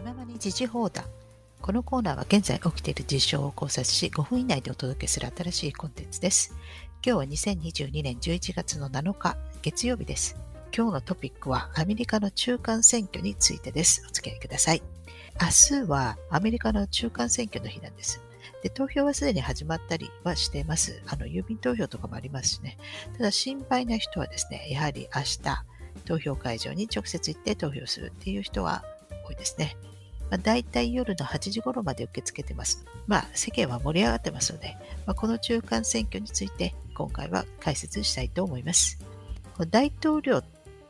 気ままに時事報談。このコーナーは現在起きている事象を考察し、5分以内でお届けする新しいコンテンツです。今日は2022年11月の7日、月曜日です。今日のトピックはアメリカの中間選挙についてです。お付き合いください。明日はアメリカの中間選挙の日なんです。で投票はすでに始まったりはしています。あの郵便投票とかもありますしね。ただ心配な人はですね、やはり明日、投票会場に直接行って投票するっていう人は多いですね。まあ、大体夜の8時頃まで受け付けてます。まあ、世間は盛り上がってますので、まあ、この中間選挙について今回は解説したいと思います。大統領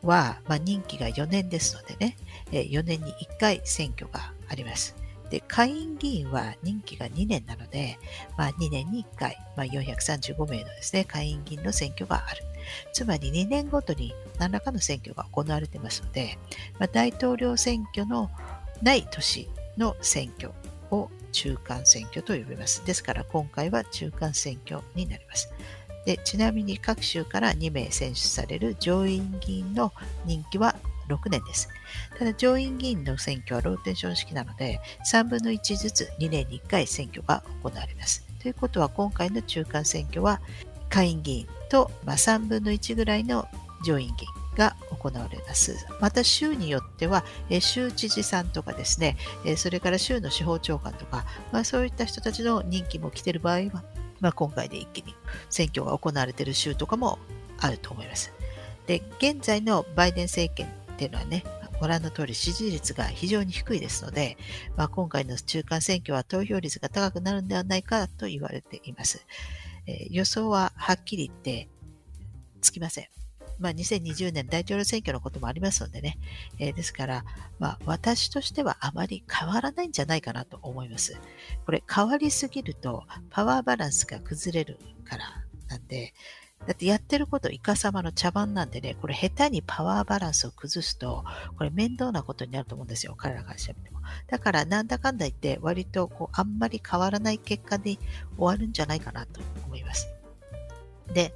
は、まあ、任期が4年ですのでね、4年に1回選挙があります。で、下院議員は任期が2年なので、まあ、2年に1回、まあ、435名のですね、下院議員の選挙がある。つまり2年ごとに何らかの選挙が行われてますので、まあ、大統領選挙のない年の選挙を中間選挙と呼びます。ですから今回は中間選挙になります。でちなみに各州から2名選出される上院議員の任期は6年です。ただ上院議員の選挙はローテーション式なので3分の1ずつ2年に1回選挙が行われます。ということは今回の中間選挙は下院議員と、ま、3分の1ぐらいの上院議員が行われます。また州によっては、え州知事さんとかですね、えそれから州の司法長官とか、まあ、そういった人たちの任期も来ている場合は、まあ、今回で一気に選挙が行われている州とかもあると思います。で、現在のバイデン政権っていうのはね、ご覧の通り支持率が非常に低いですので、まあ、今回の中間選挙は投票率が高くなるんではないかと言われています。えー、予想ははっきり言ってつきません。まあ、2020年大統領選挙のこともありますのでね、えー、ですから、まあ、私としてはあまり変わらないんじゃないかなと思います。これ変わりすぎるとパワーバランスが崩れるからなんで、だってやってることイカ様の茶番なんでね、これ下手にパワーバランスを崩すと、これ面倒なことになると思うんですよ。彼らからしても。だからなんだかんだ言って割とこうあんまり変わらない結果で終わるんじゃないかなと思います。で、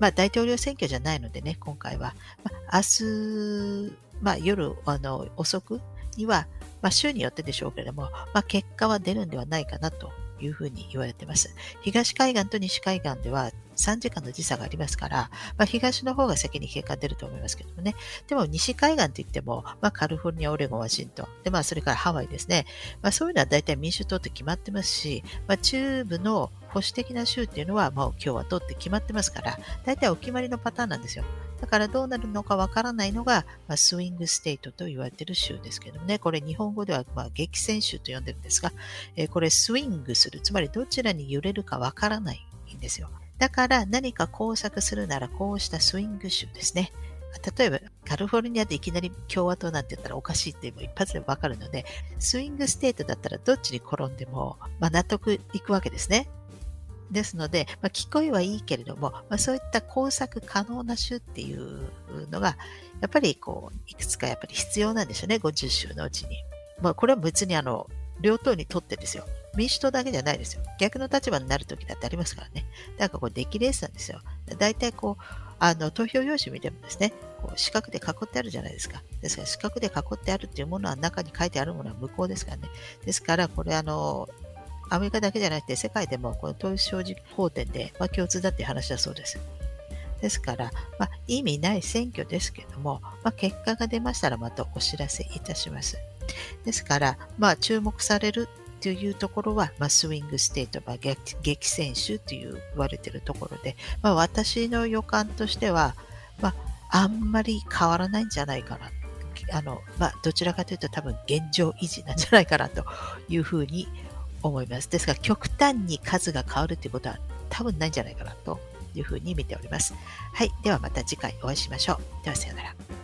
まあ大統領選挙じゃないのでね、今回は。まあ、明日、まあ夜あの遅くには、まあ週によってでしょうけれども、まあ結果は出るんではないかなというふうに言われています。東海岸と西海岸では3時間の時差がありますから、まあ、東の方が先に結果出ると思いますけどもね。でも西海岸といっても、まあ、カリフォルニア、オレゴン、ワシントン、で、まあ、それからハワイですね。まあ、そういうのは大体民主党って決まってますし、まあ、中部の保守的な州っていうのは、まあ、共和党って決まってますから、大体お決まりのパターンなんですよ。だからどうなるのかわからないのが、まあ、スイングステートと言われている州ですけどね。これ日本語では、まあ、激戦州と呼んでるんですが、えー、これスイングする。つまりどちらに揺れるかわからないんですよ。だから何か工作するならこうしたスイング州ですね。例えばカリフォルニアでいきなり共和党なんて言ったらおかしいっていうのも一発でわかるので、スイングステートだったらどっちに転んでも、まあ、納得いくわけですね。ですので、まあ、聞こえはいいけれども、まあ、そういった工作可能な州っていうのが、やっぱりこう、いくつかやっぱり必要なんでしょうね、50州のうちに。まあ、これは別にあの、両党にとってですよ。民主党だけじゃないですよ。逆の立場になるときだってありますからね。だからこれ出来レースなんですよ。大体こう、あの、投票用紙見てもですね、こう四角で囲ってあるじゃないですか。ですから四角で囲ってあるっていうものは中に書いてあるものは無効ですからね。ですから、これあの、アメリカだけじゃなくて世界でもこの投票法典で、まあ、共通だっていう話だそうです。ですから、まあ、意味ない選挙ですけども、まあ、結果が出ましたらまたお知らせいたします。ですから、まあ、注目されるというところは、まあ、スイングステート、まあ、激戦州という言われているところで、まあ、私の予感としては、まあ、あんまり変わらないんじゃないかな。あの、まあ、どちらかというと多分現状維持なんじゃないかなというふうに思います。ですが、極端に数が変わるということは多分ないんじゃないかなというふうに見ております。はい。ではまた次回お会いしましょう。ではさようなら。